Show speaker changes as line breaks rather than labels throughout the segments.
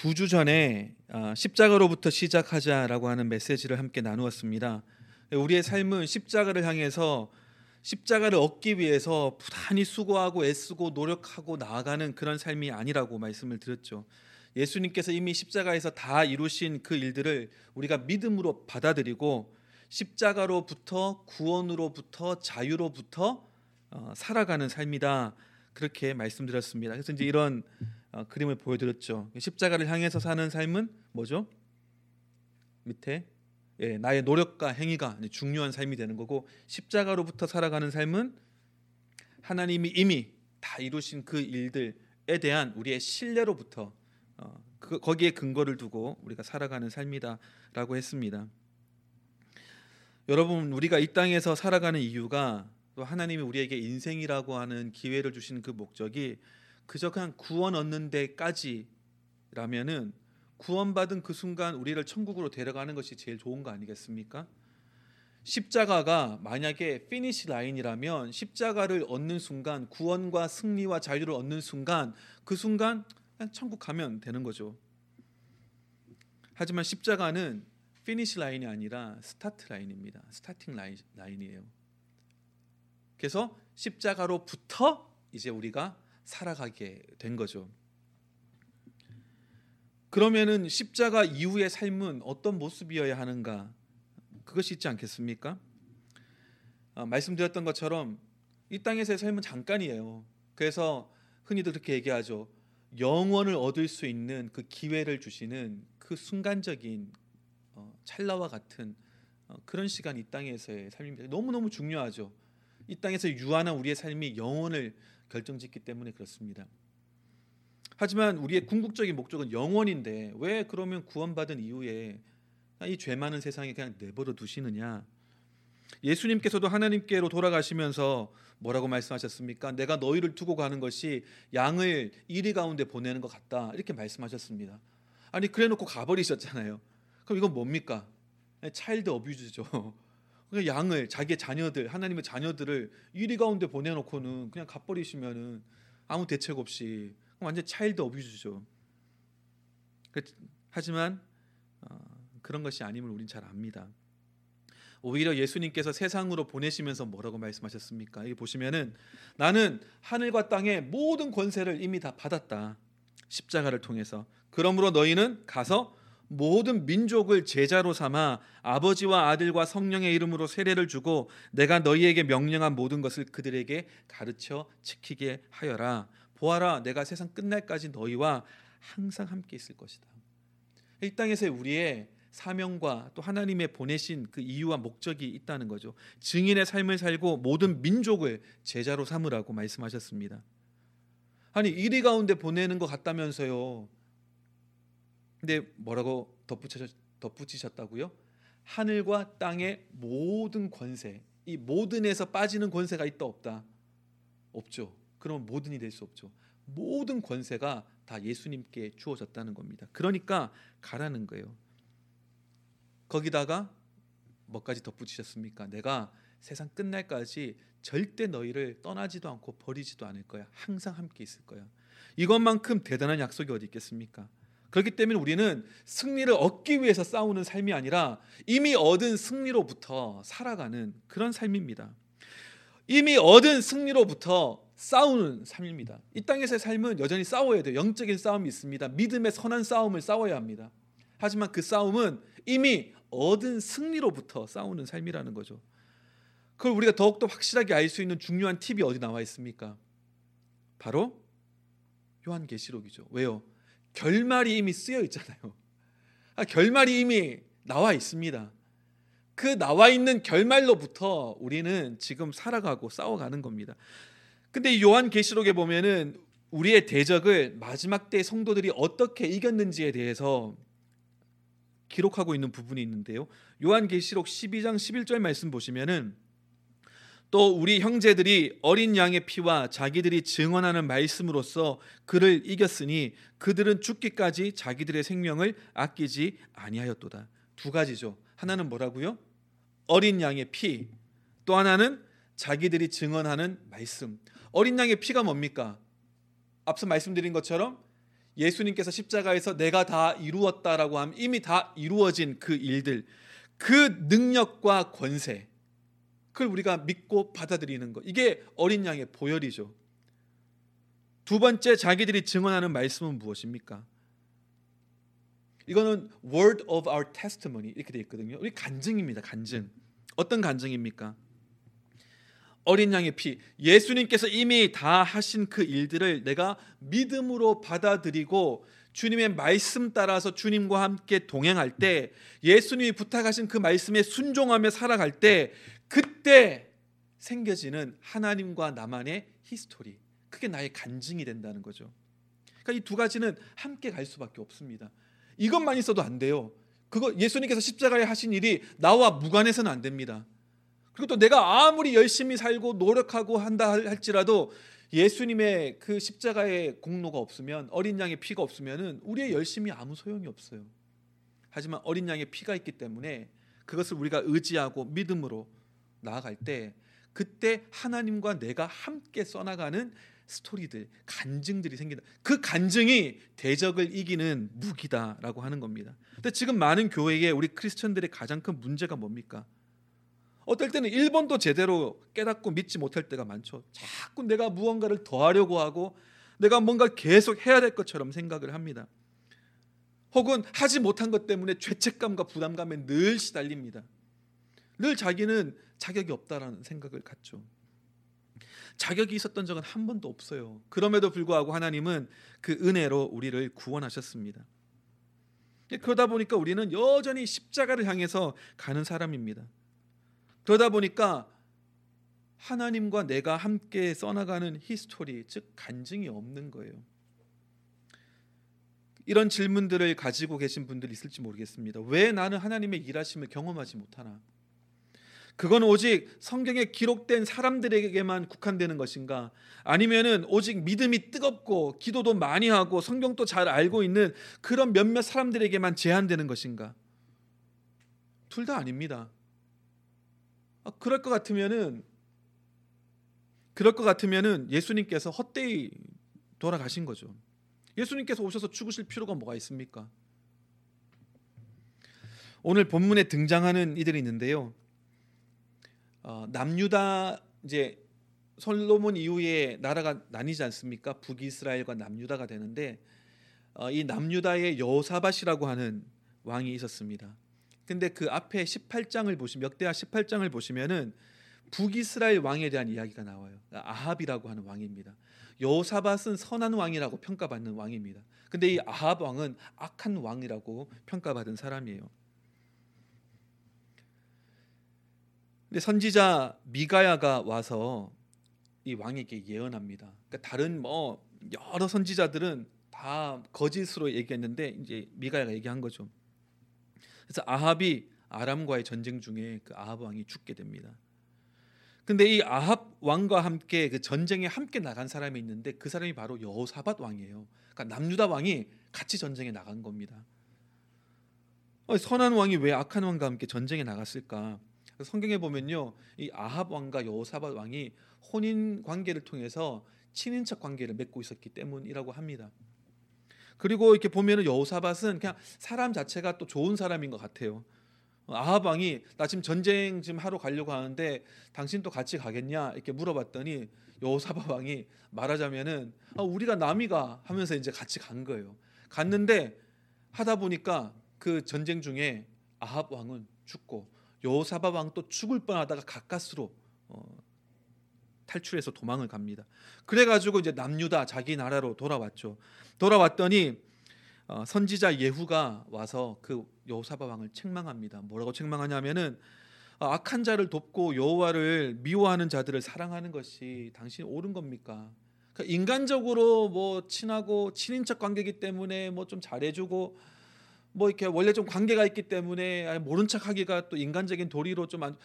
두 주 전에 아, 십자가로부터 시작하자라고 하는 메시지를 함께 나누었습니다. 우리의 삶은 십자가를 향해서 십자가를 얻기 위해서 부단히 수고하고 애쓰고 노력하고 나아가는 그런 삶이 아니라고 말씀을 드렸죠. 예수님께서 이미 십자가에서 다 이루신 그 일들을 우리가 믿음으로 받아들이고 십자가로부터 구원으로부터 자유로부터 어, 살아가는 삶이다. 그렇게 말씀드렸습니다. 그래서 이제 이런 어, 그림을 보여드렸죠. 십자가를 향해서 사는 삶은 뭐죠? 밑에 예, 나의 노력과 행위가 중요한 삶이 되는 거고 십자가로부터 살아가는 삶은 하나님이 이미 다 이루신 그 일들에 대한 우리의 신뢰로부터 어, 그, 거기에 근거를 두고 우리가 살아가는 삶이다라고 했습니다. 여러분 우리가 이 땅에서 살아가는 이유가 또 하나님이 우리에게 인생이라고 하는 기회를 주신 그 목적이 그저 그냥 구원 얻는 데까지라면은 구원받은 그 순간 우리를 천국으로 데려가는 것이 제일 좋은 거 아니겠습니까? 십자가가 만약에 finish line이라면 십자가를 얻는 순간 구원과 승리와 자유를 얻는 순간 그 순간 천국 가면 되는 거죠. 하지만 십자가는 finish line이 아니라 start line입니다. starting line, line이에요. 그래서 십자가로부터 이제 우리가 살아가게 된 거죠. 그러면은 십자가 이후의 삶은 어떤 모습이어야 하는가? 그것이 있지 않겠습니까? 아, 말씀드렸던 것처럼 이 땅에서의 삶은 잠깐이에요. 그래서 흔히도 그렇게 얘기하죠. 영원을 얻을 수 있는 그 기회를 주시는 그 순간적인 어, 찰나와 같은 어, 그런 시간 이 땅에서의 삶입니다. 너무 너무 중요하죠. 이 땅에서 유한한 우리의 삶이 영원을 결정짓기 때문에 그렇습니다. 하지만 우리의 궁극적인 목적은 영원인데 왜 그러면 구원받은 이후에 이 죄 많은 세상에 그냥 내버려 두시느냐? 예수님께서도 하나님께로 돌아가시면서 뭐라고 말씀하셨습니까? 내가 너희를 두고 가는 것이 양을 이리 가운데 보내는 것 같다. 이렇게 말씀하셨습니다. 아니 그래 놓고 가버리셨잖아요. 그럼 이건 뭡니까? 차일드 어뷰즈죠. 양을 자기의 자녀들 하나님의 자녀들을 이리 가운데 보내놓고는 그냥 가버리시면은 아무 대책 없이 완전 차일드 어뷰즈죠. 그, 하지만 어, 그런 것이 아님을 우린 잘 압니다. 오히려 예수님께서 세상으로 보내시면서 뭐라고 말씀하셨습니까? 여기 보시면은 나는 하늘과 땅의 모든 권세를 이미 다 받았다. 십자가를 통해서. 그러므로 너희는 가서 모든 민족을 제자로 삼아 아버지와 아들과 성령의 이름으로 세례를 주고 내가 너희에게 명령한 모든 것을 그들에게 가르쳐 지키게 하여라. 보아라 내가 세상 끝날까지 너희와 항상 함께 있을 것이다. 이 땅에서 우리의 사명과 또 하나님의 보내신 그 이유와 목적이 있다는 거죠. 증인의 삶을 살고 모든 민족을 제자로 삼으라고 말씀하셨습니다. 아니 이리 가운데 보내는 것 같다면서요. 근데 뭐라고 덧붙여 덧붙이셨 다고요? 하늘과 땅의 모든 권세, 이 모든에서 빠지는 권세가 있다 없다? 없죠. 그러면 모든이 될 수 없죠. 모든 권세가 다 예수님께 주어졌다는 겁니다. 그러니까 가라는 거예요. 거기다가 뭐까지 덧붙이셨습니까? 내가 세상 끝날까지 절대 너희를 떠나지도 않고 버리지도 않을 거야. 항상 함께 있을 거야. 이것만큼 대단한 약속이 어디 있겠습니까? 그렇기 때문에 우리는 승리를 얻기 위해서 싸우는 삶이 아니라 이미 얻은 승리로부터 살아가는 그런 삶입니다. 이미 얻은 승리로부터 싸우는 삶입니다. 이 땅에서의 삶은 여전히 싸워야 돼요. 영적인 싸움이 있습니다. 믿음의 선한 싸움을 싸워야 합니다. 하지만 그 싸움은 이미 얻은 승리로부터 싸우는 삶이라는 거죠. 그걸 우리가 더욱더 확실하게 알 수 있는 중요한 팁이 어디 나와 있습니까? 바로 요한계시록이죠. 왜요? 결말이 이미 쓰여 있잖아요. 아, 결말이 이미 나와 있습니다. 그 나와 있는 결말로부터 우리는 지금 살아가고 싸워가는 겁니다. 근데 요한 계시록에 보면은 우리의 대적을 마지막 때 성도들이 어떻게 이겼는지에 대해서 기록하고 있는 부분이 있는데요. 요한계시록 12장 11절 말씀 보시면은 또 우리 형제들이 어린 양의 피와 자기들이 증언하는 말씀으로써 그를 이겼으니 그들은 죽기까지 자기들의 생명을 아끼지 아니하였도다. 두 가지죠. 하나는 뭐라고요? 어린 양의 피. 또 하나는 자기들이 증언하는 말씀. 어린 양의 피가 뭡니까? 앞서 말씀드린 것처럼 예수님께서 십자가에서 내가 다 이루었다라고 하면 이미 다 이루어진 그 일들, 그 능력과 권세, 그걸 우리가 믿고 받아들이는 것. 이게 어린 양의 보혈이죠. 두 번째 자기들이 증언하는 말씀은 무엇입니까? 이거는 word of our testimony 이렇게 돼 있거든요. 우리 간증입니다. 간증. 어떤 간증입니까? 어린 양의 피, 예수님께서 이미 다 하신 그 일들을 내가 믿음으로 받아들이고 주님의 말씀 따라서 주님과 함께 동행할 때 예수님이 부탁하신 그 말씀에 순종하며 살아갈 때 그때 생겨지는 하나님과 나만의 history. 그게 나의 간증이 된다는 거죠. 그러니까 이 두 가지는 함께 갈 수밖에 없습니다. 이것만 있어도 안 돼요. 그거 예수님께서 십자가에 하신 일이 나와 무관해서는 안 됩니다. 그리고 또 내가 아무리 열심히 살고 노력하고 한다 할지라도 예수님의 그 십자가의 공로가 없으면 어린 양의 피가 없으면은 우리의 열심이 아무 소용이 없어요. 하지만 어린 양의 피가 있기 때문에 그것을 우리가 의지하고 믿음으로 나아갈 때 그때 하나님과 내가 함께 써나가는 스토리들, 간증들이 생긴다. 그 간증이 대적을 이기는 무기다라고 하는 겁니다. 근데 지금 많은 교회에 우리 크리스천들의 가장 큰 문제가 뭡니까? 어떨 때는 1번도 제대로 깨닫고 믿지 못할 때가 많죠. 자꾸 내가 무언가를 더 하려고 하고 내가 뭔가 계속 해야 될 것처럼 생각을 합니다. 혹은 하지 못한 것 때문에 죄책감과 부담감에 늘 시달립니다. 늘 자기는 자격이 없다라는 생각을 갖죠. 자격이 있었던 적은 한 번도 없어요. 그럼에도 불구하고 하나님은 그 은혜로 우리를 구원하셨습니다. 그러다 보니까 우리는 여전히 십자가를 향해서 가는 사람입니다. 그러다 보니까 하나님과 내가 함께 써나가는 history, 즉 간증이 없는 거예요. 이런 질문들을 가지고 계신 분들 있을지 모르겠습니다. 왜 나는 하나님의 일하심을 경험하지 못하나? 그건 오직 성경에 기록된 사람들에게만 국한되는 것인가? 아니면은 오직 믿음이 뜨겁고 기도도 많이 하고 성경도 잘 알고 있는 그런 몇몇 사람들에게만 제한되는 것인가? 둘 다 아닙니다. 아, 그럴 것 같으면은 그럴 것 같으면은 예수님께서 헛되이 돌아가신 거죠. 예수님께서 오셔서 죽으실 필요가 뭐가 있습니까? 오늘 본문에 등장하는 이들이 있는데요. 어, 남유다 이제 솔로몬 이후에 나라가 나뉘지 않습니까? 북이스라엘과 남유다가 되는데 어, 이 남유다의 여사밧이라고 하는 왕이 있었습니다. 근데 그 앞에 18장을 보시면 역대하 18장을 보시면은 북이스라엘 왕에 대한 이야기가 나와요. 아합이라고 하는 왕입니다. 여사밧은 선한 왕이라고 평가받는 왕입니다. 근데 이 아합 왕은 악한 왕이라고 평가받은 사람이에요. 근데 선지자 미가야가 와서 이 왕에게 예언합니다. 그러니까 다른 뭐 여러 선지자들은 다 거짓으로 얘기했는데 이제 미가야가 얘기한 거죠. 그래서 아합이 아람과의 전쟁 중에 그 아합 왕이 죽게 됩니다. 근데 이 아합 왕과 함께 그 전쟁에 함께 나간 사람이 있는데 그 사람이 바로 여호사밧 왕이에요. 그러니까 남유다 왕이 같이 전쟁에 나간 겁니다. 선한 왕이 왜 악한 왕과 함께 전쟁에 나갔을까? 성경에 보면요, 이 아합 왕과 여호사밧 왕이 혼인 관계를 통해서 친인척 관계를 맺고 있었기 때문이라고 합니다. 그리고 이렇게 보면은 여호사밧은 그냥 사람 자체가 또 좋은 사람인 것 같아요. 아합 왕이 나 지금 전쟁 지금 하러 가려고 하는데 당신 또 같이 가겠냐 이렇게 물어봤더니 여호사밧 왕이 말하자면은 아, 우리가 남이가 하면서 이제 같이 간 거예요. 갔는데 하다 보니까 그 전쟁 중에 아합 왕은 죽고 여호사밧 왕도 죽을 뻔하다가 가까스로 어, 탈출해서 도망을 갑니다. 그래가지고 이제 남유다 자기 나라로 돌아왔죠. 돌아왔더니 어, 선지자 예후가 와서 그 여호사밧 왕을 책망합니다. 뭐라고 책망하냐면은 어, 악한 자를 돕고 여호와를 미워하는 자들을 사랑하는 것이 당신 옳은 겁니까? 그러니까 인간적으로 뭐 친하고 친인척 관계이기 때문에 뭐 좀 잘해주고 뭐 이렇게 원래 좀 관계가 있기 때문에 모른 척하기가 또 인간적인 도리로 좀 안,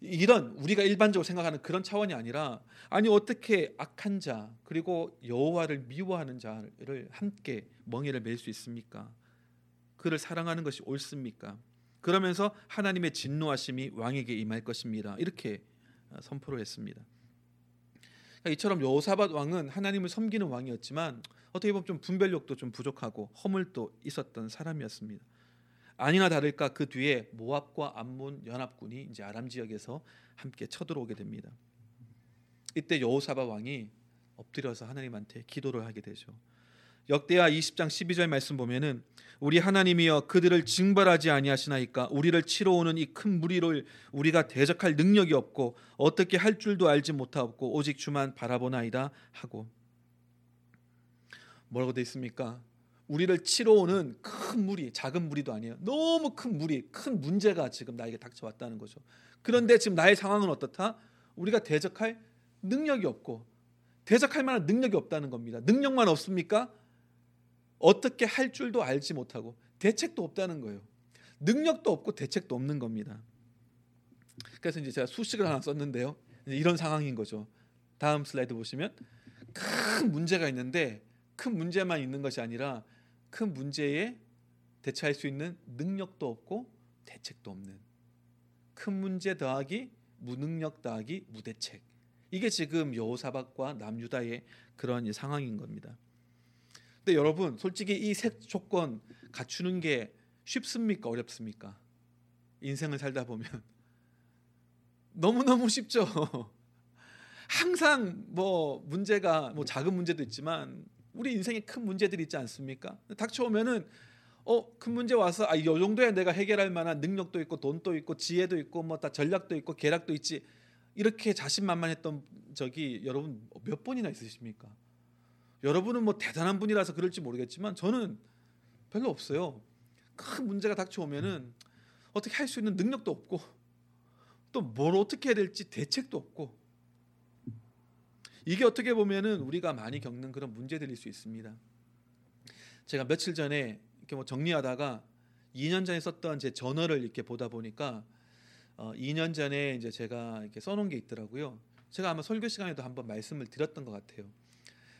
이런 우리가 일반적으로 생각하는 그런 차원이 아니라 아니 어떻게 악한 자 그리고 여호와를 미워하는 자를 함께 멍에를 맬 수 있습니까? 그를 사랑하는 것이 옳습니까? 그러면서 하나님의 진노하심이 왕에게 임할 것입니다. 이렇게 선포를 했습니다. 이처럼 여호사밧 왕은 하나님을 섬기는 왕이었지만 어떻게 보면 좀 분별력도 좀 부족하고 허물도 있었던 사람이었습니다. 아니나 다를까 그 뒤에 모압과 암몬 연합군이 이제 아람 지역에서 함께 쳐들어오게 됩니다. 이때 여호사밧 왕이 엎드려서 하나님한테 기도를 하게 되죠. 역대하 20장 12절 말씀 보면은 우리 하나님이여 그들을 징벌하지 아니하시나이까 우리를 치러 오는 이 큰 무리를 우리가 대적할 능력이 없고 어떻게 할 줄도 알지 못하고 오직 주만 바라보나이다 하고 뭐라고 돼 있습니까? 우리를 치러 오는 큰 무리, 작은 무리도 아니에요. 너무 큰 무리, 큰 문제가 지금 나에게 닥쳐왔다는 거죠. 그런데 지금 나의 상황은 어떻다? 우리가 대적할 능력이 없고 대적할 만한 능력이 없다는 겁니다. 능력만 없습니까? 어떻게 할 줄도 알지 못하고 대책도 없다는 거예요. 능력도 없고 대책도 없는 겁니다. 그래서 이제 제가 수식을 하나 썼는데요. 이런 상황인 거죠. 다음 슬라이드 보시면 큰 문제가 있는데 큰 문제만 있는 것이 아니라 큰 문제에 대처할 수 있는 능력도 없고 대책도 없는 큰 문제 더하기 무능력 더하기 무대책 이게 지금 여호사박과 남유다의 그런 상황인 겁니다. 근데 여러분 솔직히 이세 조건 갖추는 게 쉽습니까 어렵습니까? 인생을 살다 보면 너무 너무 쉽죠. 항상 뭐 문제가 뭐 작은 문제도 있지만 우리 인생에 큰 문제들이 있지 않습니까? 닥쳐오면은 어 큰 문제 와서 아 이 정도야 내가 해결할 만한 능력도 있고 돈도 있고 지혜도 있고 뭐 다 전략도 있고 계략도 있지 이렇게 자신만만했던 적이 여러분 몇 번이나 있으십니까? 여러분은 뭐 대단한 분이라서 그럴지 모르겠지만 저는 별로 없어요. 큰 문제가 닥쳐오면은 어떻게 할 수 있는 능력도 없고 또 뭘 어떻게 해야 될지 대책도 없고 이게 어떻게 보면은 우리가 많이 겪는 그런 문제들일 수 있습니다. 제가 며칠 전에 이렇게 뭐 정리하다가 2년 전에 썼던 제 저널을 이렇게 보다 보니까 어, 2년 전에 이제 제가 이렇게 써놓은 게 있더라고요. 제가 아마 설교 시간에도 한번 말씀을 드렸던 것 같아요.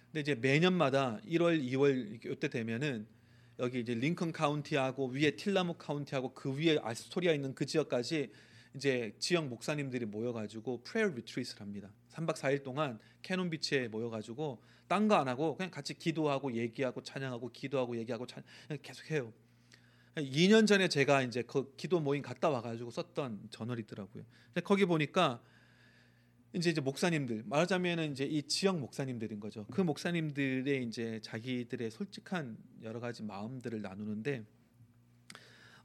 근데 이제 매년마다 1월, 2월 이때 되면은 여기 이제 링컨 카운티하고 위에 틸라묵 카운티하고 그 위에 아스토리아 있는 그 지역까지 이제 지역 목사님들이 모여가지고 prayer retreat를 합니다. 3박 4일 동안 캐논 비치에 모여가지고 딴 거 안 하고 그냥 같이 기도하고 얘기하고 찬양하고 기도하고 얘기하고 찬 계속 해요. 2년 전에 제가 이제 그 기도 모임 갔다 와가지고 썼던 저널이 있더라고요. 거기 보니까 이제 이제 목사님들 말하자면은 이제 이 지역 목사님들인 거죠. 그 목사님들의 이제 자기들의 솔직한 여러 가지 마음들을 나누는데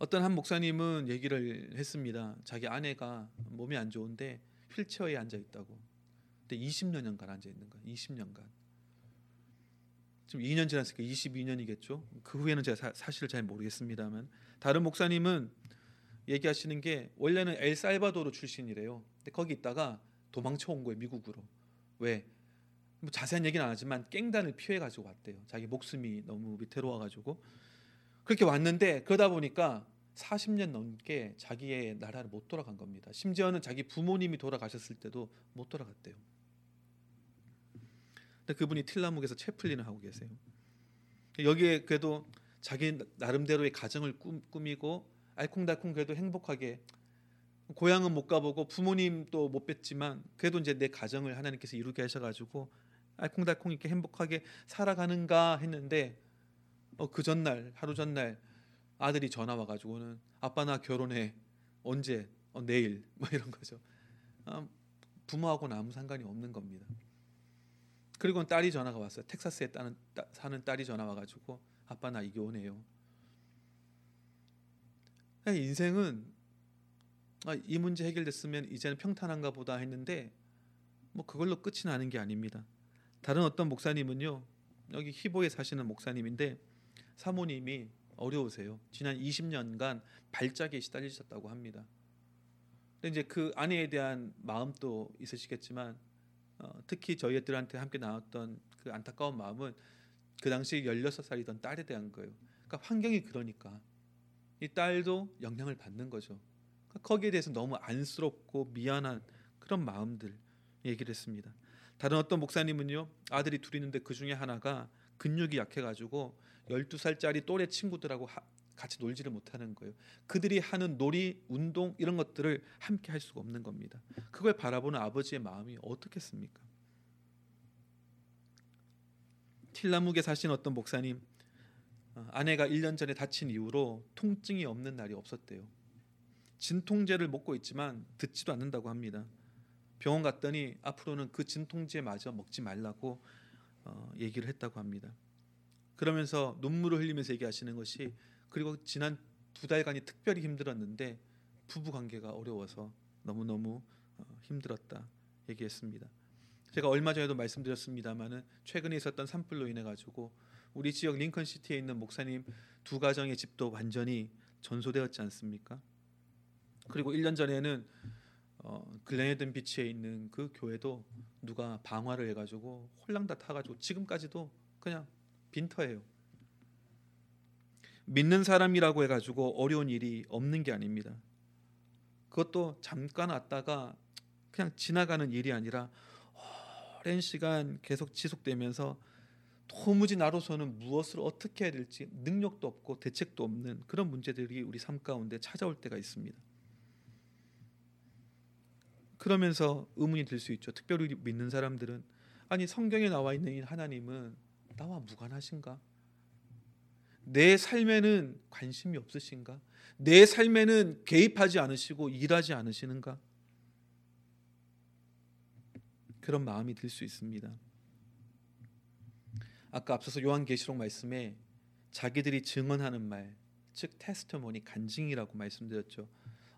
어떤 한 목사님은 얘기를 했습니다. 자기 아내가 몸이 안 좋은데 휠체어에 앉아 있다고. 근데 20년간 앉아 있는 거야. 20년간. 지금 2년 지났으니까 22년이겠죠. 그 후에는 제가 사, 사실을 잘 모르겠습니다만 다른 목사님은 얘기하시는 게 원래는 엘살바도르 출신이래요. 근데 거기 있다가 도망쳐 온 거예요 미국으로. 왜? 뭐 자세한 얘기는 안 하지만 깽단을 피해 가지고 왔대요. 자기 목숨이 너무 위태로워가지고 그렇게 왔는데 그러다 보니까 40년 넘게 자기의 나라를 못 돌아간 겁니다. 심지어는 자기 부모님이 돌아가셨을 때도 못 돌아갔대요. 근데 그분이 틸라묵에서 채플린을 하고 계세요. 여기에 그래도 자기 나름대로의 가정을 꾸미고 알콩달콩 그래도 행복하게 고향은 못 가보고 부모님도 못 뵀지만 그래도 이제 내 가정을 하나님께서 이루게 하셔가지고 알콩달콩 이렇게 행복하게 살아가는가 했는데 어, 그 전날 하루 전날 아들이 전화 와가지고는 아빠 나 결혼해 언제 어, 내일 뭐 이런 거죠. 아, 부모하고는 아무 상관이 없는 겁니다. 그리고 딸이 전화가 왔어요. 텍사스에 따는, 따, 사는 딸이 전화 와가지고 아빠 나 이혼해요. 인생은 아, 이 문제 해결됐으면 이제는 평탄한가 보다 했는데 뭐 그걸로 끝이 나는 게 아닙니다. 다른 어떤 목사님은요 여기 히보에 사시는 목사님인데 사모님이 어려우세요. 지난 20년간 발작에 시달리셨다고 합니다. 근데 이제 그 아내에 대한 마음도 있으시겠지만 어, 특히 저희들한테 함께 나왔던 그 안타까운 마음은 그 당시 16살이던 딸에 대한 거예요. 그러니까 환경이 그러니까 이 딸도 영향을 받는 거죠. 거기에 대해서 너무 안쓰럽고 미안한 그런 마음들 얘기를 했습니다. 다른 어떤 목사님은요 아들이 둘 있는데 그 중에 하나가 근육이 약해가지고 12살짜리 또래 친구들하고 하, 같이 놀지를 못하는 거예요. 그들이 하는 놀이, 운동 이런 것들을 함께 할 수가 없는 겁니다. 그걸 바라보는 아버지의 마음이 어떻겠습니까? 킬라묵에 사신 어떤 목사님 어, 아내가 1년 전에 다친 이후로 통증이 없는 날이 없었대요. 진통제를 먹고 있지만 듣지도 않는다고 합니다. 병원 갔더니 앞으로는 그 진통제 마저 먹지 말라고 어, 얘기를 했다고 합니다. 그러면서 눈물을 흘리면서 얘기하시는 것이 그리고 지난 두 달간이 특별히 힘들었는데 부부 관계가 어려워서 너무 너무 어, 힘들었다 얘기했습니다. 제가 얼마 전에도 말씀드렸습니다만은 최근에 있었던 산불로 인해 가지고 우리 지역 링컨 시티에 있는 목사님 두 가정의 집도 완전히 전소되었지 않습니까? 그리고 1년 전에는 어, 글렌헤든 비치에 있는 그 교회도 누가 방화를 해가지고 홀랑 다 타가지고 지금까지도 그냥 빈터예요. 믿는 사람이라고 해가지고 어려운 일이 없는 게 아닙니다. 그것도 잠깐 왔다가 그냥 지나가는 일이 아니라 오랜 시간 계속 지속되면서 도무지 나로서는 무엇을 어떻게 해야 될지 능력도 없고 대책도 없는 그런 문제들이 우리 삶 가운데 찾아올 때가 있습니다. 그러면서 의문이 들 수 있죠. 특별히 믿는 사람들은 아니 성경에 나와 있는 이 하나님은 나와 무관하신가? 내 삶에는 관심이 없으신가? 내 삶에는 개입하지 않으시고 일하지 않으시는가? 그런 마음이 들 수 있습니다. 아까 앞서서 요한계시록 말씀에 자기들이 증언하는 말, 즉 테스트모니 간증이라고 말씀드렸죠.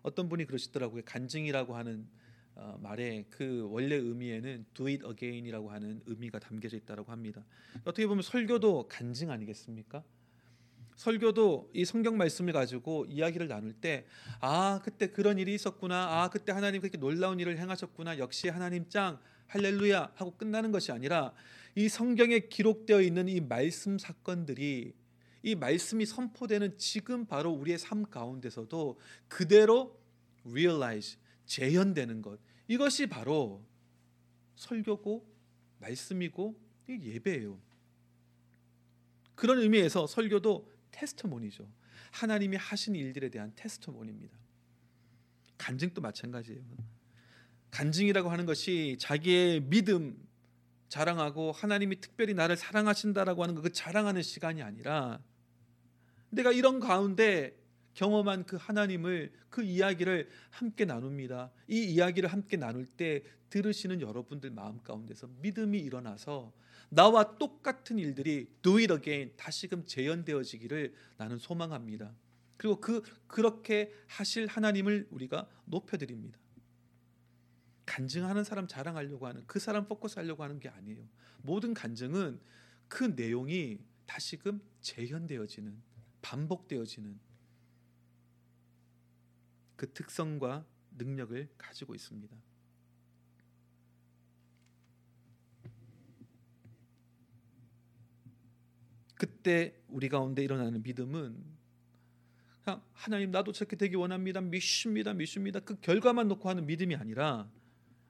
어떤 분이 그러시더라고요. 간증이라고 하는 어, 말의 그 원래 의미에는 do it again이라고 하는 의미가 담겨져 있다고 합니다. 어떻게 보면 설교도 간증 아니겠습니까? 설교도 이 성경 말씀을 가지고 이야기를 나눌 때, 아, 그때 그런 일이 있었구나. 아, 그때 하나님 그렇게 놀라운 일을 행하셨구나. 역시 하나님 짱, 할렐루야 하고 끝나는 것이 아니라 이 성경에 기록되어 있는 이 말씀 사건들이 이 말씀이 선포되는 지금 바로 우리의 삶 가운데서도 그대로 realize, 재현되는 것. 이것이 바로 설교고 말씀이고 예배예요. 그런 의미에서 설교도 테스트모니죠. 하나님이 하신 일들에 대한 테스트모니입니다. 간증도 마찬가지예요. 간증이라고 하는 것이 자기의 믿음 자랑하고 하나님이 특별히 나를 사랑하신다라고 하는 그 자랑하는 시간이 아니라 내가 이런 가운데 경험한 그 하나님을 그 이야기를 함께 나눕니다. 이 이야기를 함께 나눌 때 들으시는 여러분들 마음 가운데서 믿음이 일어나서 나와 똑같은 일들이 do it again 다시금 재현되어지기를 나는 소망합니다. 그리고 그 그렇게 하실 하나님을 우리가 높여 드립니다. 간증하는 사람 자랑하려고 하는 그 사람 포커스 하려고 하는 게 아니에요. 모든 간증은 그 내용이 다시금 재현되어지는 반복되어지는 그 특성과 능력을 가지고 있습니다. 그때 우리 가운데 일어나는 믿음은 하나님 나도 저렇게 되기 원합니다. 믿습니다. 믿습니다. 그 결과만 놓고 하는 믿음이 아니라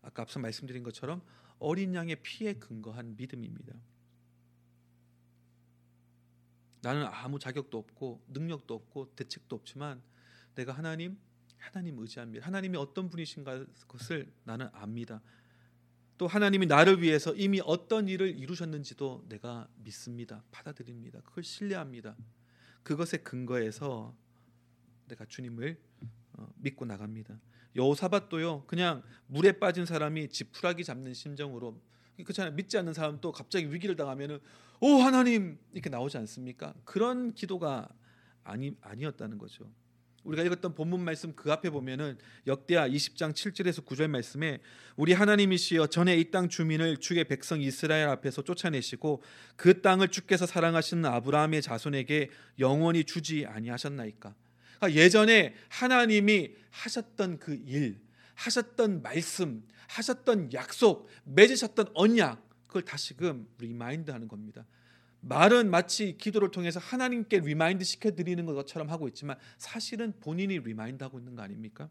아까 앞서 말씀드린 것처럼 어린 양의 피에 근거한 믿음입니다. 나는 아무 자격도 없고 능력도 없고 대책도 없지만 내가 하나님 하나님 의지합니다. 하나님이 어떤 분이신 것을 나는 압니다. 또 하나님이 나를 위해서 이미 어떤 일을 이루셨는지도 내가 믿습니다. 받아들입니다. 그걸 신뢰합니다. 그것에 근거해서 내가 주님을 어, 믿고 나갑니다. 여호사밧도요. 그냥 물에 빠진 사람이 지푸라기 잡는 심정으로 그렇잖아요. 믿지 않는 사람 또 갑자기 위기를 당하면은 오 하나님 이렇게 나오지 않습니까? 그런 기도가 아니 아니었다는 거죠. 우리가 읽었던 본문 말씀 그 앞에 보면은 역대하 20장 7절에서 9절 말씀에 우리 하나님이시여 전에 이 땅 주민을 주의 백성 이스라엘 앞에서 쫓아내시고 그 땅을 주께서 사랑하시는 아브라함의 자손에게 영원히 주지 아니하셨나이까. 그러니까 예전에 하나님이 하셨던 그 일, 하셨던 말씀, 하셨던 약속, 맺으셨던 언약 그걸 다시금 remind 하는 겁니다. 말은 마치 기도를 통해서 하나님께 remind 시켜 드리는 것처럼 하고 있지만 사실은 본인이 remind 하고 있는 거 아닙니까?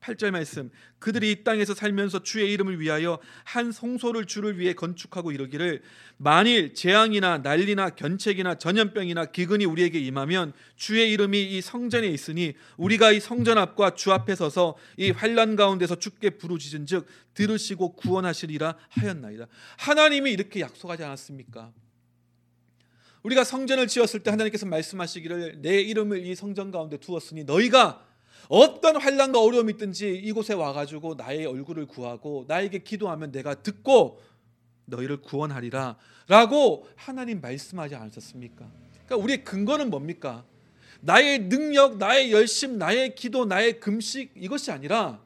8절 말씀 그들이 이 땅에서 살면서 주의 이름을 위하여 한 성소를 주를 위해 건축하고 이르기를 만일 재앙이나 난리나 견책이나 전염병이나 기근이 우리에게 임하면 주의 이름이 이 성전에 있으니 우리가 이 성전 앞과 주 앞에 서서 이 환란 가운데서 주께 부르짖은즉 들으시고 구원하시리라 하였나이다 하나님이 이렇게 약속하지 않았습니까? 우리가 성전을 지었을 때 하나님께서 말씀하시기를 내 이름을 이 성전 가운데 두었으니 너희가 어떤 환란과 어려움이 있든지 이곳에 와가지고 나의 얼굴을 구하고 나에게 기도하면 내가 듣고 너희를 구원하리라 라고 하나님 말씀하지 않으셨습니까? 그러니까 우리의 근거는 뭡니까? 나의 능력, 나의 열심, 나의 기도, 나의 금식 이것이 아니라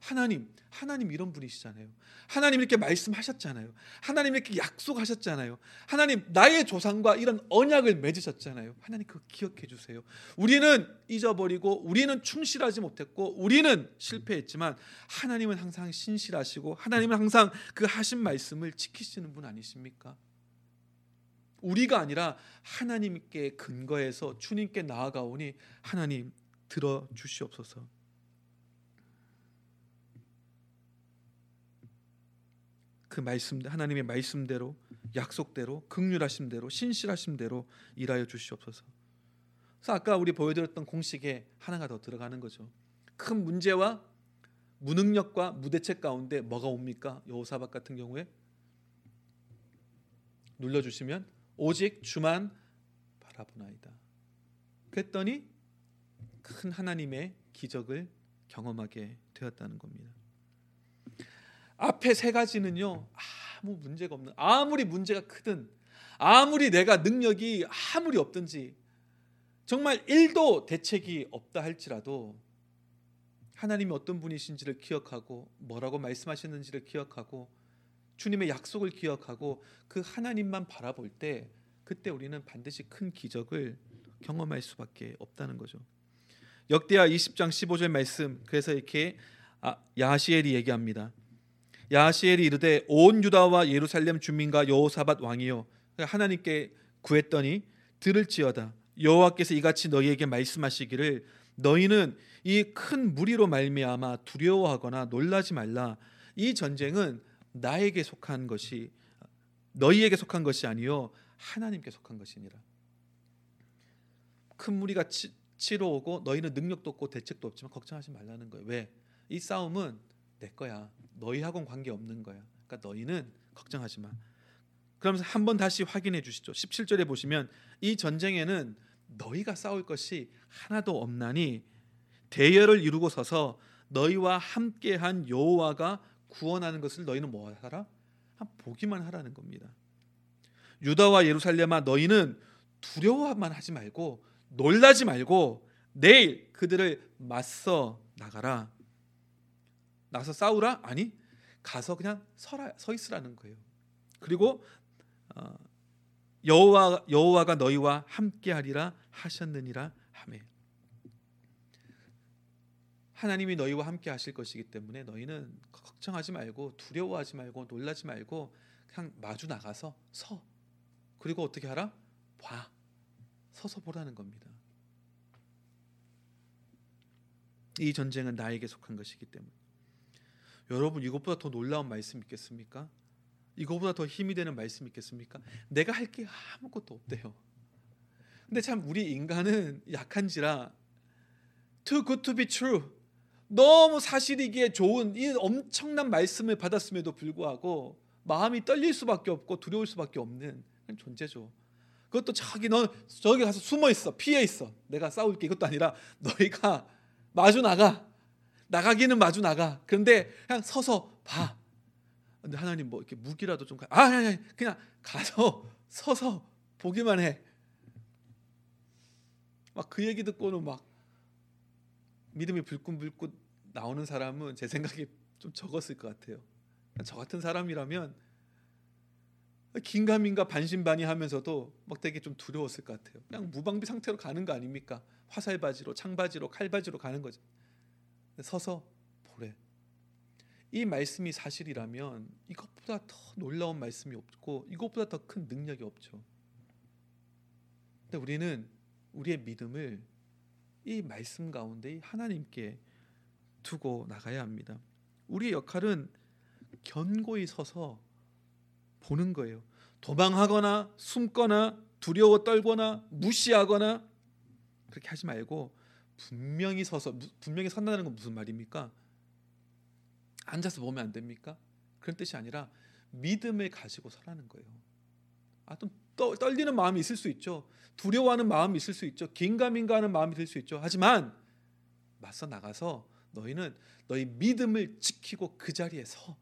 하나님, 하나님 이런 분이시잖아요. 하나님 이렇게 말씀하셨잖아요. 하나님 이렇게 약속하셨잖아요. 하나님 나의 조상과 이런 언약을 맺으셨잖아요. 하나님 그거 기억해 주세요. 우리는 잊어버리고 우리는 충실하지 못했고 우리는 실패했지만 하나님은 항상 신실하시고 하나님은 항상 그 하신 말씀을 지키시는 분 아니십니까? 우리가 아니라 하나님께 근거해서 주님께 나아가오니 하나님 들어 주시옵소서. 그 말씀 하나님의 말씀대로 약속대로 극률하심 대로 신실하심 대로 일하여 주시옵소서. 그래서 아까 우리 보여드렸던 공식에 하나가 더 들어가는 거죠. 큰 문제와 무능력과 무대책 가운데 뭐가 옵니까? 여호사박 같은 경우에 눌러주시면 오직 주만 바라보나이다. 그랬더니 큰 하나님의 기적을 경험하게 되었다는 겁니다. 앞에 세 가지는요 아무 문제가 없는 아무리 문제가 크든 아무리 내가 능력이 아무리 없든지 정말 일도 대책이 없다 할지라도 하나님이 어떤 분이신지를 기억하고 뭐라고 말씀하셨는지를 기억하고 주님의 약속을 기억하고 그 하나님만 바라볼 때 그때 우리는 반드시 큰 기적을 경험할 수밖에 없다는 거죠. 역대하 20장 15절 말씀 그래서 이렇게 아, 야시엘이 얘기합니다. 야시엘이 이르되 온 유다와 예루살렘 주민과 여호사밧 왕이요. 하나님께 구했더니 들을지어다. 여호와께서 이같이 너희에게 말씀하시기를 너희는 이 큰 무리로 말미암아 두려워하거나 놀라지 말라. 이 전쟁은 나에게 속한 것이 너희에게 속한 것이 아니요 하나님께 속한 것이니라. 큰 무리가 치, 치러 오고 너희는 능력도 없고 대책도 없지만 걱정하지 말라는 거예요. 왜? 이 싸움은 내 거야 너희하고는 관계 없는 거야. 그러니까 너희는 걱정하지 마. 그러면서 한 번 다시 확인해 주시죠. 17절에 보시면 이 전쟁에는 너희가 싸울 것이 하나도 없나니 대열을 이루고 서서 너희와 함께한 여호와가 구원하는 것을 너희는 뭐 하라? 보기만 하라는 겁니다. 유다와 예루살렘아 너희는 두려워만 하지 말고 놀라지 말고 내일 그들을 맞서 나가라. 나서 싸우라? 아니 가서 그냥 서라 서 있으라는 거예요. 그리고 어, 여호와 여호와가 너희와 함께하리라 하셨느니라 하매. 하나님이 너희와 함께 하실 것이기 때문에 너희는 걱정하지 말고 두려워하지 말고 놀라지 말고 그냥 마주 나가서 서. 그리고 어떻게 하라? 봐. 서서 보라는 겁니다. 이 전쟁은 나에게 속한 것이기 때문에. 여러분 이것보다 더 놀라운 말씀 있겠습니까? 이거보다 더 힘이 되는 말씀 있겠습니까? 내가 할 게 아무것도 없대요. 근데 참 우리 인간은 약한지라 too good to be true 너무 사실이기에 좋은 이 엄청난 말씀을 받았음에도 불구하고 마음이 떨릴 수밖에 없고 두려울 수밖에 없는 존재죠. 그것도 저기 너 저기 가서 숨어 있어 피해 있어 내가 싸울게 이것도 아니라 너희가 마주 나가 나가기는 마주 나가. 그런데 그냥 서서 봐. 근데 하나님 뭐 이렇게 무기라도 좀 아, 아니, 아니, 그냥 가서 서서 보기만 해. 막 그 얘기 듣고는 막 믿음이 불끈불끈 나오는 사람은 제 생각에 좀 적었을 것 같아요. 저 같은 사람이라면 긴가민가 반신반의하면서도 막 되게 좀 두려웠을 것 같아요. 그냥 무방비 상태로 가는 거 아닙니까? 화살 바지로, 창 바지로, 칼 바지로 가는 거죠. 서서 보래. 이 말씀이 사실이라면 이것보다 더 놀라운 말씀이 없고 이것보다 더 큰 능력이 없죠. 근데 우리는 우리의 믿음을 이 말씀 가운데 하나님께 두고 나가야 합니다. 우리의 역할은 견고히 서서 보는 거예요. 도망하거나 숨거나 두려워 떨거나 무시하거나 그렇게 하지 말고 분명히 서서 분명히 선다는 건 무슨 말입니까? 앉아서 보면 안 됩니까? 그런 뜻이 아니라 믿음을 가지고 서라는 거예요. 아, 좀 떨리는 마음이 있을 수 있죠. 두려워하는 마음이 있을 수 있죠. 긴가민가하는 마음이 들 수 있죠. 하지만 맞서 나가서 너희는 너희 믿음을 지키고 그 자리에 서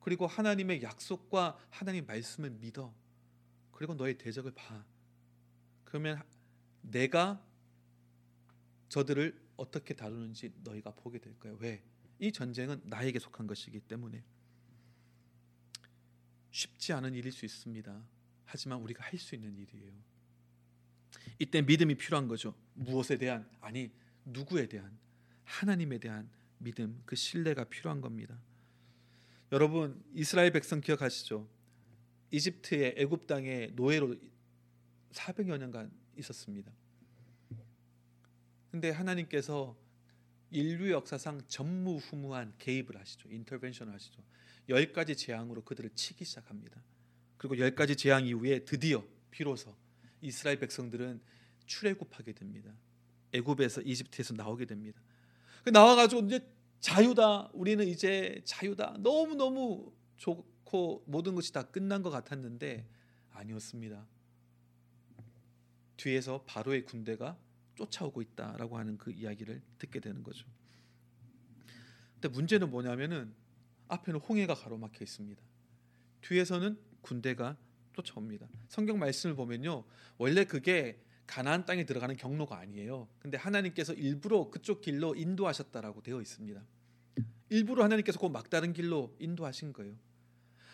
그리고 하나님의 약속과 하나님 말씀을 믿어 그리고 너의 대적을 봐 그러면 내가 저들을 어떻게 다루는지 너희가 보게 될 거예요. 왜? 이 전쟁은 나에게 속한 것이기 때문에 쉽지 않은 일일 수 있습니다. 하지만 우리가 할 수 있는 일이에요. 이때 믿음이 필요한 거죠. 무엇에 대한 아니 누구에 대한 하나님에 대한 믿음 그 신뢰가 필요한 겁니다. 여러분 이스라엘 백성 기억하시죠? 이집트의 애굽 땅에 노예로 400여 년간 있었습니다. 근데 하나님께서 인류 역사상 전무후무한 개입을 하시죠. 인터벤션을 하시죠. 열 가지 재앙으로 그들을 치기 시작합니다. 그리고 열 가지 재앙 이후에 드디어 비로소 이스라엘 백성들은 출애굽하게 됩니다. 애굽에서 이집트에서 나오게 됩니다. 그 나와가지고 이제 자유다. 우리는 이제 자유다. 너무 너무 좋고 모든 것이 다 끝난 것 같았는데 아니었습니다. 뒤에서 바로의 군대가 쫓아오고 있다라고 하는 그 이야기를 듣게 되는 거죠. 근데 문제는 뭐냐면은 앞에는 홍해가 가로막혀 있습니다. 뒤에서는 군대가 쫓아옵니다. 성경 말씀을 보면요. 원래 그게 가나안 땅에 들어가는 경로가 아니에요. 근데 하나님께서 일부러 그쪽 길로 인도하셨다라고 되어 있습니다. 일부러 하나님께서 그 막다른 길로 인도하신 거예요.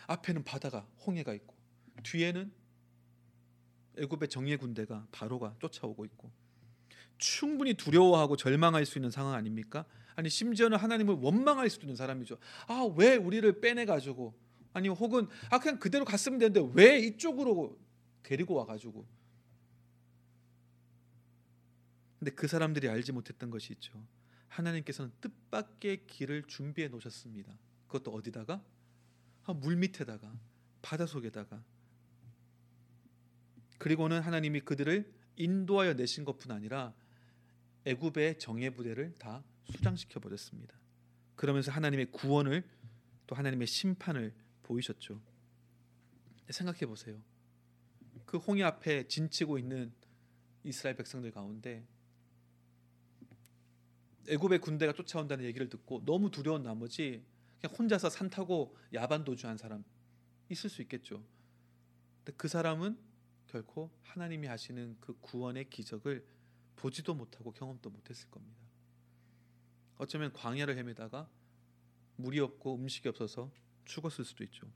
앞에는 바다가 홍해가 있고 뒤에는 애굽의 정예 군대가 바로가 쫓아오고 있고 충분히 두려워하고 절망할 수 있는 상황 아닙니까? 아니 심지어는 하나님을 원망할 수도 있는 사람이죠. 아 왜 우리를 빼내 가지고 아니 혹은 아 그냥 그대로 갔으면 되는데 왜 이쪽으로 데리고 와 가지고 근데 그 사람들이 알지 못했던 것이 있죠. 하나님께서는 뜻밖의 길을 준비해 놓으셨습니다. 그것도 어디다가? 아, 물 밑에다가, 바다 속에다가. 그리고는 하나님이 그들을 인도하여 내신 것뿐 아니라 애굽의 정예 부대를 다 수장시켜 버렸습니다. 그러면서 하나님의 구원을 또 하나님의 심판을 보이셨죠. 생각해 보세요. 그 홍해 앞에 진치고 있는 이스라엘 백성들 가운데 애굽의 군대가 쫓아온다는 얘기를 듣고 너무 두려운 나머지 그냥 혼자서 산 타고 야반 도주한 사람 있을 수 있겠죠. 근데 그 사람은 결코 하나님이 하시는 그 구원의 기적을 보지도 못하고 경험도 못했을 겁니다. 어쩌면 광야를 헤매다가 물이 없고 음식이 없어서 죽었을 수도 있죠.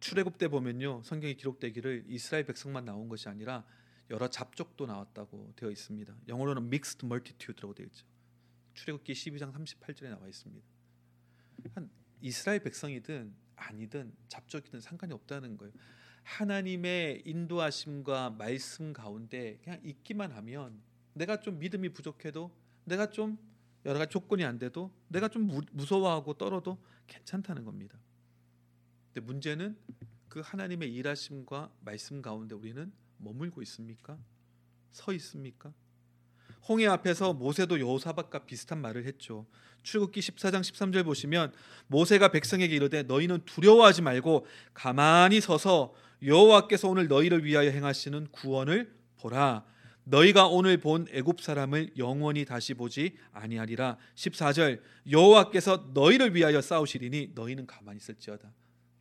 출애굽 때 보면요 성경에 기록되기를 이스라엘 백성만 나온 것이 아니라 여러 잡족도 나왔다고 되어 있습니다. 영어로는 mixed multitude라고 되어 있죠. 출애굽기 12장 38절에 나와 있습니다. 한 이스라엘 백성이든 아니든 잡족이든 상관이 없다는 거예요. 하나님의 인도하심과 말씀 가운데 그냥 있기만 하면 내가 좀 믿음이 부족해도 내가 좀 여러 가지 조건이 안 돼도 내가 좀 무서워하고 떨어도 괜찮다는 겁니다. 근데 문제는 그 하나님의 일하심과 말씀 가운데 우리는 머물고 있습니까? 서 있습니까? 홍해 앞에서 모세도 여호사밧과 비슷한 말을 했죠. 출국기 14장 13절 보시면 모세가 백성에게 이르되 너희는 두려워하지 말고 가만히 서서 여호와께서 오늘 너희를 위하여 행하시는 구원을 보라. 너희가 오늘 본 애굽 사람을 영원히 다시 보지 아니하리라. 14절 여호와께서 너희를 위하여 싸우시리니 너희는 가만히 있을지어다.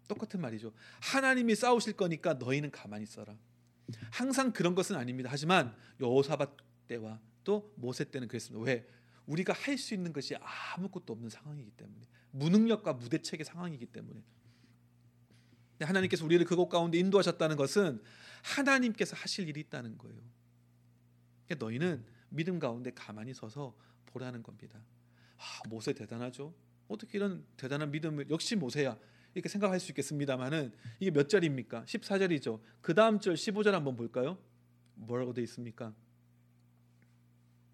똑같은 말이죠. 하나님이 싸우실 거니까 너희는 가만히 있어라. 항상 그런 것은 아닙니다. 하지만 여호사밧 때와 또 모세 때는 그랬습니다. 왜? 우리가 할 수 있는 것이 아무것도 없는 상황이기 때문에 무능력과 무대책의 상황이기 때문에 하나님께서 우리를 그곳 가운데 인도하셨다는 것은 하나님께서 하실 일이 있다는 거예요. 그러니까 너희는 믿음 가운데 가만히 서서 보라는 겁니다. 아, 모세 대단하죠. 어떻게 이런 대단한 믿음을 역시 모세야 이렇게 생각할 수 있겠습니다만은 이게 몇 절입니까? 14절이죠. 그 다음 절 15절 한번 볼까요? 뭐라고 되어 있습니까?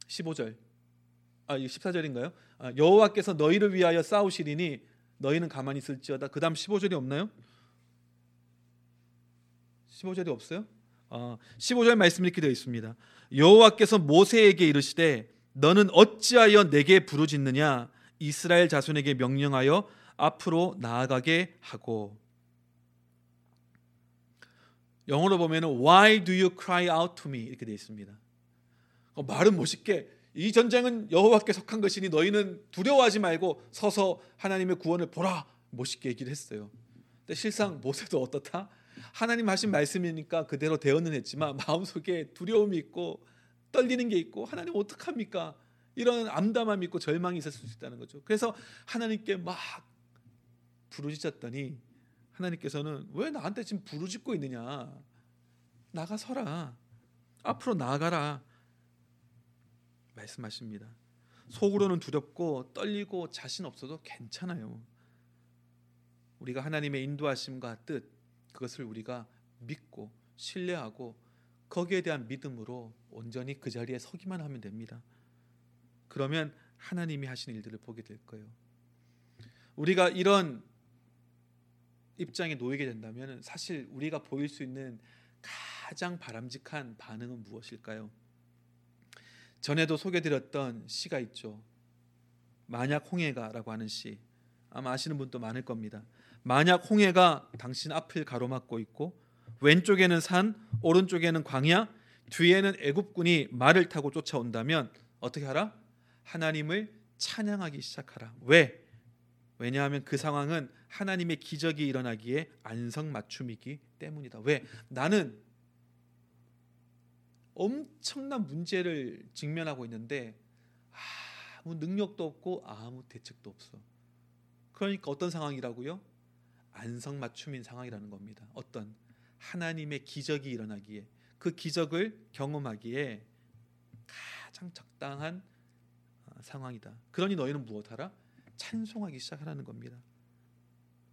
15절. 아, 14절인가요? 아, 여호와께서 너희를 위하여 싸우시리니 너희는 가만히 있을지어다. 그다음 15절이 없나요? 15절이 없어요? 아, 15절 말씀 이렇게 되어 있습니다. 여호와께서 모세에게 이르시되 너는 어찌하여 내게 부르짖느냐 이스라엘 자손에게 명령하여 앞으로 나아가게 하고 영어로 보면은 Why do you cry out to me 이렇게 되어 있습니다. 어, 말은 멋있게 이 전쟁은 여호와께 속한 것이니 너희는 두려워하지 말고 서서 하나님의 구원을 보라 멋있게 얘기를 했어요. 근데 실상 모세도 어떻다? 하나님 하신 말씀이니까 그대로 대언은 했지만 마음속에 두려움이 있고 떨리는 게 있고 하나님 어떡합니까? 이런 암담함이 있고 절망이 있을 수 있다는 거죠. 그래서 하나님께 막 부르짖었더니 하나님께서는 왜 나한테 지금 부르짖고 있느냐? 나가서라. 앞으로 나아가라. 말씀하십니다. 속으로는 두렵고 떨리고 자신 없어도 괜찮아요. 우리가 하나님의 인도하심과 뜻 그것을 우리가 믿고 신뢰하고 거기에 대한 믿음으로 온전히 그 자리에 서기만 하면 됩니다. 그러면 하나님이 하신 일들을 보게 될 거예요. 우리가 이런 입장에 놓이게 된다면 사실 우리가 보일 수 있는 가장 바람직한 반응은 무엇일까요? 전에도 소개드렸던 시가 있죠. 만약 홍해가라고 하는 시 아마 아시는 분도 많을 겁니다. 만약 홍해가 당신 앞을 가로막고 있고 왼쪽에는 산, 오른쪽에는 광야, 뒤에는 애굽군이 말을 타고 쫓아온다면 어떻게 하라? 하나님을 찬양하기 시작하라. 왜? 왜냐하면 그 상황은 하나님의 기적이 일어나기에 안성맞춤이기 때문이다. 왜? 나는 엄청난 문제를 직면하고 있는데 아무 능력도 없고 아무 대책도 없어. 그러니까 어떤 상황이라고요? 안성맞춤인 상황이라는 겁니다. 어떤 하나님의 기적이 일어나기에 그 기적을 경험하기에 가장 적당한 어, 상황이다. 그러니 너희는 무엇하라? 찬송하기 시작하라는 겁니다.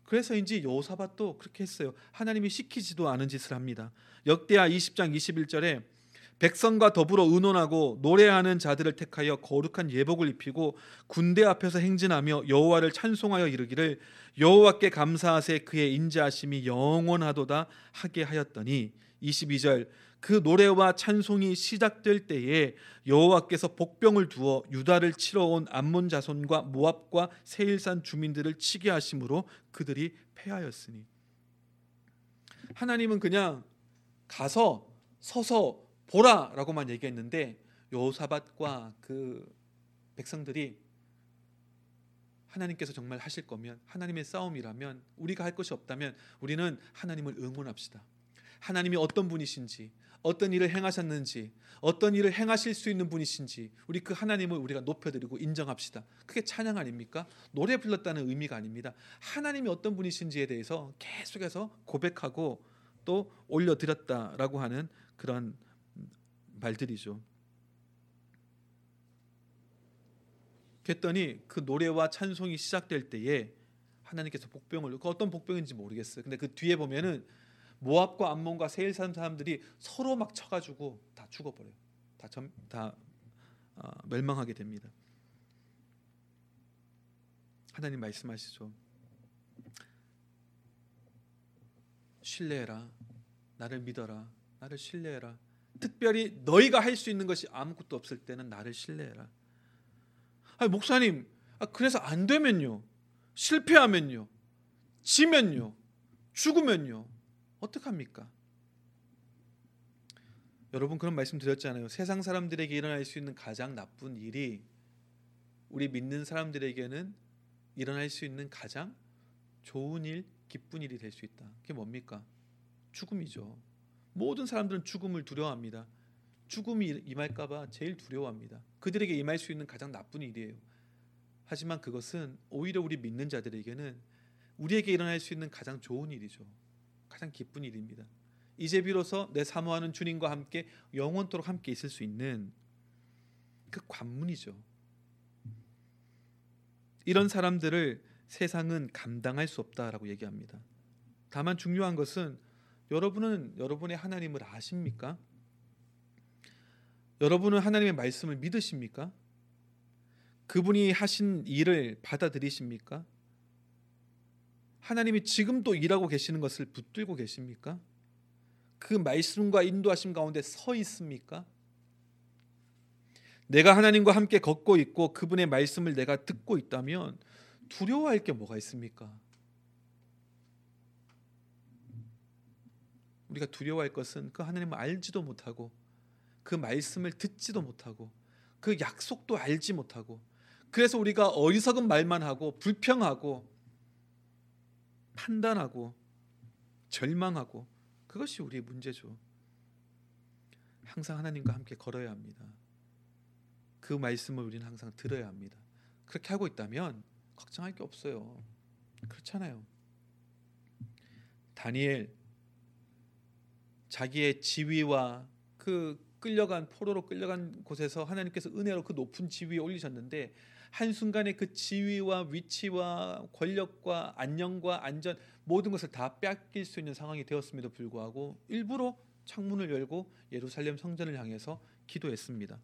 그래서인지 여호사밧도 그렇게 했어요. 하나님이 시키지도 않은 짓을 합니다. 역대하 20장 21절에 백성과 더불어 의논하고 노래하는 자들을 택하여 거룩한 예복을 입히고 군대 앞에서 행진하며 여호와를 찬송하여 이르기를 여호와께 감사하세 그의 인자하심이 영원하도다 하게 하였더니 22절 그 노래와 찬송이 시작될 때에 여호와께서 복병을 두어 유다를 치러 온 암몬 자손과 모압과 세일산 주민들을 치게 하심으로 그들이 패하였으니 하나님은 그냥 가서 서서 보라라고만 얘기했는데 여호사밧과 그 백성들이 하나님께서 정말 하실 거면 하나님의 싸움이라면 우리가 할 것이 없다면 우리는 하나님을 응원합시다. 하나님이 어떤 분이신지 어떤 일을 행하셨는지 어떤 일을 행하실 수 있는 분이신지 우리 그 하나님을 우리가 높여드리고 인정합시다. 그게 찬양 아닙니까? 노래 불렀다는 의미가 아닙니다. 하나님이 어떤 분이신지에 대해서 계속해서 고백하고 또 올려드렸다라고 하는 그런 말들이죠. 그랬더니 그 노래와 찬송이 시작될 때에 하나님께서 복병을 그 어떤 복병인지 모르겠어요. 근데 그 뒤에 보면은 모압과 암몬과 세일 사 사람들이 서로 막 쳐가지고 다 죽어버려요. 다, 점, 다 어, 멸망하게 됩니다. 하나님 말씀하시죠. 신뢰해라. 나를 믿어라. 나를 신뢰해라. 특별히 너희가 할 수 있는 것이 아무것도 없을 때는 나를 신뢰해라. 아니, 목사님, 아, 그래서 안 되면요, 실패하면요, 지면요, 죽으면요, 어떡합니까? 여러분 그런 말씀 드렸잖아요. 세상 사람들에게 일어날 수 있는 가장 나쁜 일이 우리 믿는 사람들에게는 일어날 수 있는 가장 좋은 일, 기쁜 일이 될 수 있다. 그게 뭡니까? 죽음이죠. 모든 사람들은 죽음을 두려워합니다. 죽음이 임할까봐 제일 두려워합니다. 그들에게 임할 수 있는 가장 나쁜 일이에요. 하지만 그것은 오히려 우리 믿는 자들에게는 우리에게 일어날 수 있는 가장 좋은 일이죠. 가장 기쁜 일입니다. 이제 비로소 내 사모하는 주님과 함께 영원토록 함께 있을 수 있는 그 관문이죠. 이런 사람들을 세상은 감당할 수 없다라고 얘기합니다. 다만 중요한 것은 여러분은 여러분의 하나님을 아십니까? 여러분은 하나님의 말씀을 믿으십니까? 그분이 하신 일을 받아들이십니까? 하나님이 지금도 일하고 계시는 것을 붙들고 계십니까? 그 말씀과 인도하심 가운데 서 있습니까? 내가 하나님과 함께 걷고 있고 그분의 말씀을 내가 듣고 있다면 두려워할 게 뭐가 있습니까? 우리가 두려워할 것은 그 하나님을 알지도 못하고 그 말씀을 듣지도 못하고 그 약속도 알지 못하고 그래서 우리가 어리석은 말만 하고 불평하고 판단하고 절망하고 그것이 우리의 문제죠. 항상 하나님과 함께 걸어야 합니다. 그 말씀을 우리는 항상 들어야 합니다. 그렇게 하고 있다면 걱정할 게 없어요. 그렇잖아요. 다니엘 자기의 지위와 그 끌려간 포로로 끌려간 곳에서 하나님께서 은혜로 그 높은 지위에 올리셨는데 한 순간에 그 지위와 위치와 권력과 안녕과 안전 모든 것을 다 뺏길 수 있는 상황이 되었음에도 불구하고 일부러 창문을 열고 예루살렘 성전을 향해서 기도했습니다.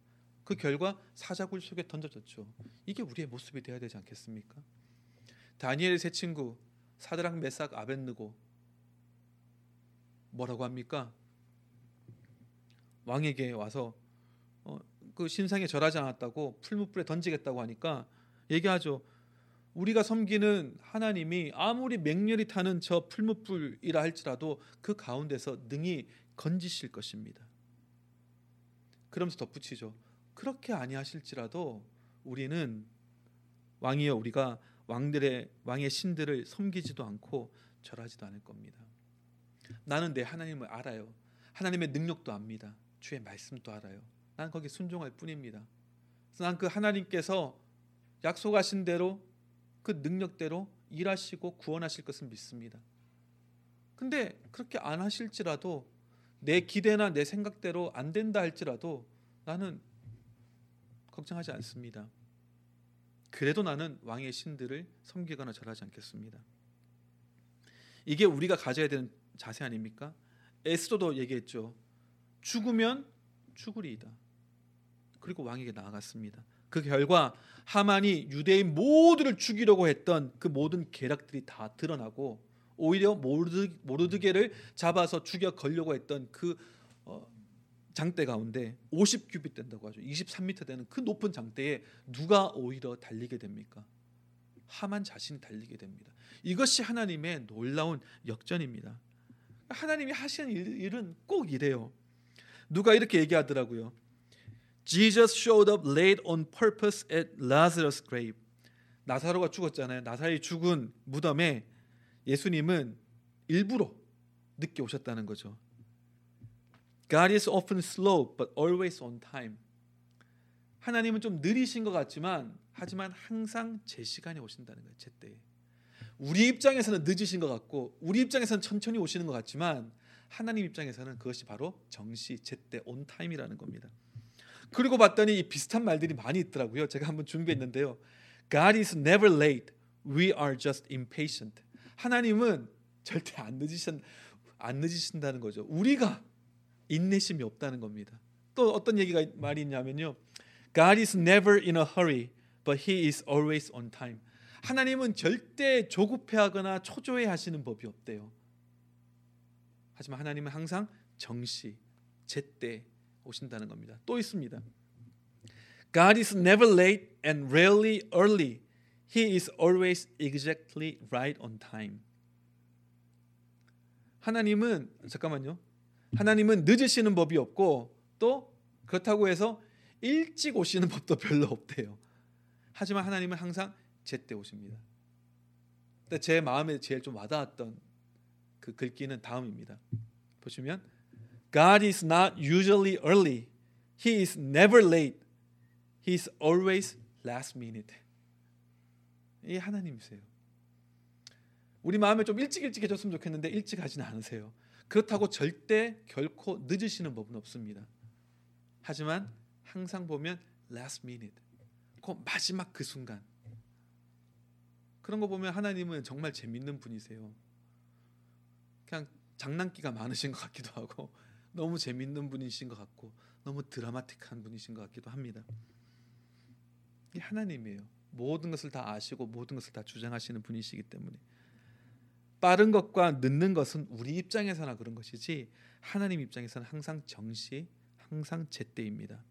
그 결과 사자굴 속에 던져졌죠. 이게 우리의 모습이 되어야 되지 않겠습니까? 다니엘의 세 친구 사드락 메삭 아벤느고 뭐라고 합니까? 왕에게 와서 어, 그 신상에 절하지 않았다고 풀무불에 던지겠다고 하니까 얘기하죠. 우리가 섬기는 하나님이 아무리 맹렬히 타는 저 풀무불이라 할지라도 그 가운데서 능히 건지실 것입니다. 그러면서 덧붙이죠. 그렇게 아니하실지라도 우리는 왕이여 우리가 왕들의 왕의 신들을 섬기지도 않고 절하지도 않을 겁니다. 나는 내 하나님을 알아요. 하나님의 능력도 압니다. 주의 말씀도 알아요. 난 거기 순종할 뿐입니다. 난 그 하나님께서 약속하신 대로 그 능력대로 일하시고 구원하실 것을 믿습니다. 근데 그렇게 안 하실지라도 내 기대나 내 생각대로 안 된다 할지라도 나는 걱정하지 않습니다. 그래도 나는 왕의 신들을 섬기거나 절하지 않겠습니다. 이게 우리가 가져야 되는 자세 아닙니까? 에스더도 얘기했죠. 죽으면 죽으리이다. 그리고 왕에게 나아갔습니다. 그 결과 하만이 유대인 모두를 죽이려고 했던 그 모든 계략들이 다 드러나고 오히려 모르드, 모르드게를 잡아서 죽여 걸려고 했던 그 어, 장대 가운데 50규빗 된다고 하죠. 23m 되는 그 높은 장대에 누가 오히려 달리게 됩니까? 하만 자신이 달리게 됩니다. 이것이 하나님의 놀라운 역전입니다. 하나님이 하시는 일은 꼭 이래요. 누가 이렇게 얘기하더라고요. Jesus showed up late on purpose at Lazarus' grave. 나사로가 죽었잖아요. 나사로이 죽은 무덤에 예수님은 일부러 늦게 오셨다는 거죠. God is often slow but always on time. 하나님은 좀 느리신 것 같지만 하지만 항상 제 시간에 오신다는 거예요. 제 때에. 우리 입장에서는 늦으신 것 같고 우리 입장에서는 천천히 오시는 것 같지만 하나님 입장에서는 그것이 바로 정시 제때 온 타임이라는 겁니다. 그리고 봤더니 비슷한 말들이 많이 있더라고요. 제가 한번 준비했는데요. God is never late. We are just impatient. 하나님은 절대 안 늦으신 안 늦으신다는 거죠. 우리가 인내심이 없다는 겁니다. 또 어떤 얘기가 말이 있냐면요. God is never in a hurry, but he is always on time. 하나님은 절대 조급해하거나 초조해하시는 법이 없대요. 하지만 하나님은 항상 정시, 제때 오신다는 겁니다. 또 있습니다. God is never late and rarely early. He is always exactly right on time. 하나님은 잠깐만요. 하나님은 늦으시는 법이 없고 또 그렇다고 해서 일찍 오시는 법도 별로 없대요. 하지만 하나님은 항상 제때 오십니다. 근데 제 마음에 제일 좀 와닿았던 그 글귀는 다음입니다. 보시면 God is not usually early. He is never late. He is always last minute. 이 하나님이세요. 우리 마음에 좀 일찍 일찍 해줬으면 좋겠는데 일찍 하지는 않으세요. 그렇다고 절대 결코 늦으시는 법은 없습니다. 하지만 항상 보면 last minute, 그 마지막 그 순간 그런 거 보면 하나님은 정말 재밌는 분이세요. 그냥 장난기가 많으신 것 같기도 하고 너무 재밌는 분이신 것 같고 너무 드라마틱한 분이신 것 같기도 합니다. 이 하나님이에요. 모든 것을 다 아시고 모든 것을 다 주장하시는 분이시기 때문에 빠른 것과 늦는 것은 우리 입장에서나 그런 것이지 하나님 입장에서는 항상 정시, 항상 제때입니다.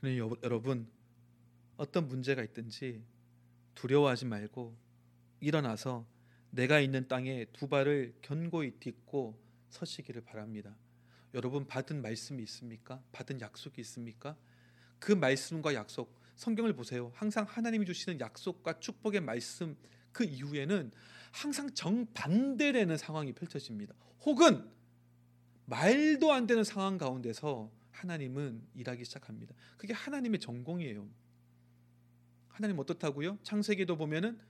그러니 여러분 어떤 문제가 있든지 두려워하지 말고 일어나서 내가 있는 땅에 두 발을 견고히 딛고 서시기를 바랍니다. 여러분 받은 말씀이 있습니까? 받은 약속이 있습니까? 그 말씀과 약속 성경을 보세요. 항상 하나님이 주시는 약속과 축복의 말씀 그 이후에는 항상 정반대되는 상황이 펼쳐집니다. 혹은 말도 안 되는 상황 가운데서 하나님은 일하기 시작합니다. 그게 하나님의 전공이에요. 하나님 어떻다고요? 창세기도 보면은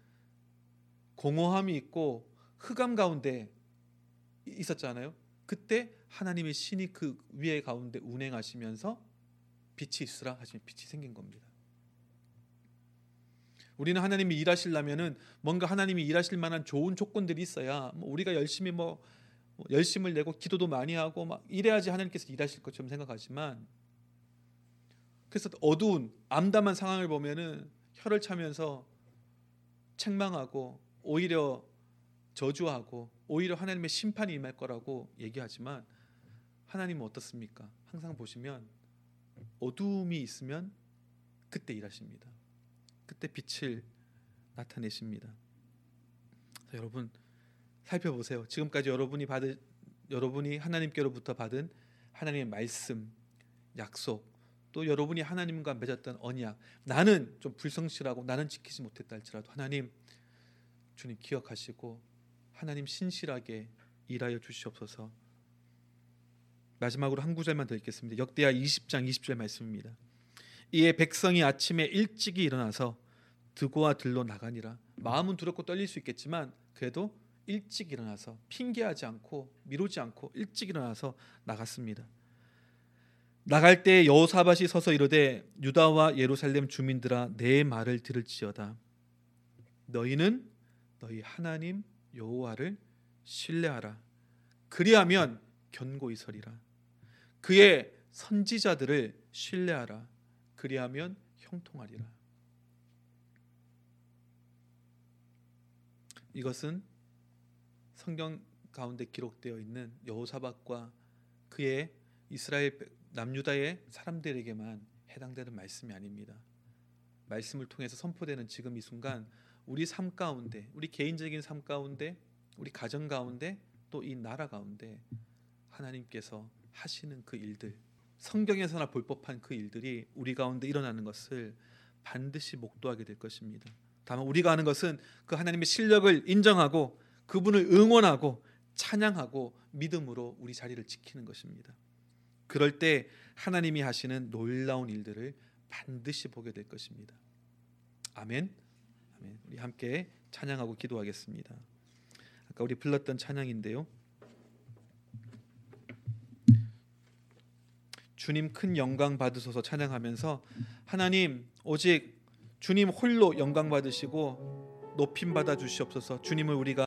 공허함이 있고 흑암 가운데 있었잖아요. 그때 하나님의 신이 그 위에 가운데 운행하시면서 빛이 있으라 하시면 빛이 생긴 겁니다. 우리는 하나님이 일하시려면은 뭔가 하나님이 일하실 만한 좋은 조건들이 있어야 뭐 우리가 열심히 뭐 열심을 내고 기도도 많이 하고 막 이래야지 하나님께서 일하실 것처럼 생각하지만 그래서 어두운 암담한 상황을 보면은 혀를 차면서 책망하고 오히려 저주하고 오히려 하나님의 심판이 임할 거라고 얘기하지만 하나님은 어떻습니까? 항상 보시면 어두움이 있으면 그때 일하십니다. 그때 빛을 나타내십니다. 자, 여러분 살펴보세요. 지금까지 여러분이 받은 여러분이 하나님께로부터 받은 하나님의 말씀, 약속, 또 여러분이 하나님과 맺었던 언약. 나는 좀 불성실하고 나는 지키지 못했다 할지라도 하나님 주님 기억하시고 하나님 신실하게 일하여 주시옵소서. 마지막으로 한 구절만 더 읽겠습니다. 역대하 20장 20절 말씀입니다. 이에 백성이 아침에 일찍이 일어나서 드고와 들로 나가니라. 마음은 두렵고 떨릴 수 있겠지만 그래도 일찍 일어나서 핑계하지 않고 미루지 않고 일찍 일어나서 나갔습니다. 나갈 때 여호사밧이 서서 이르되 유다와 예루살렘 주민들아 내 말을 들을지어다. 너희는 너희 하나님 여호와를 신뢰하라. 그리하면 견고히 서리라. 그의 선지자들을 신뢰하라. 그리하면 형통하리라. 이것은 성경 가운데 기록되어 있는 여호사밧과 그의 이스라엘 남유다의 사람들에게만 해당되는 말씀이 아닙니다. 말씀을 통해서 선포되는 지금 이 순간 우리 삶 가운데, 우리 개인적인 삶 가운데, 우리 가정 가운데 또 이 나라 가운데 하나님께서 하시는 그 일들, 성경에서나 볼 법한 그 일들이 우리 가운데 일어나는 것을 반드시 목도하게 될 것입니다. 다만 우리가 하는 것은 그 하나님의 실력을 인정하고 그분을 응원하고 찬양하고 믿음으로 우리 자리를 지키는 것입니다. 그럴 때 하나님이 하시는 놀라운 일들을 반드시 보게 될 것입니다. 아멘. 아멘. 우리 함께 찬양하고 기도하겠습니다. 아까 우리 불렀던 찬양인데요. 주님 큰 영광 받으소서 찬양하면서 하나님 오직 주님 홀로 영광 받으시고 높임 받아 주시옵소서. 주님을 우리가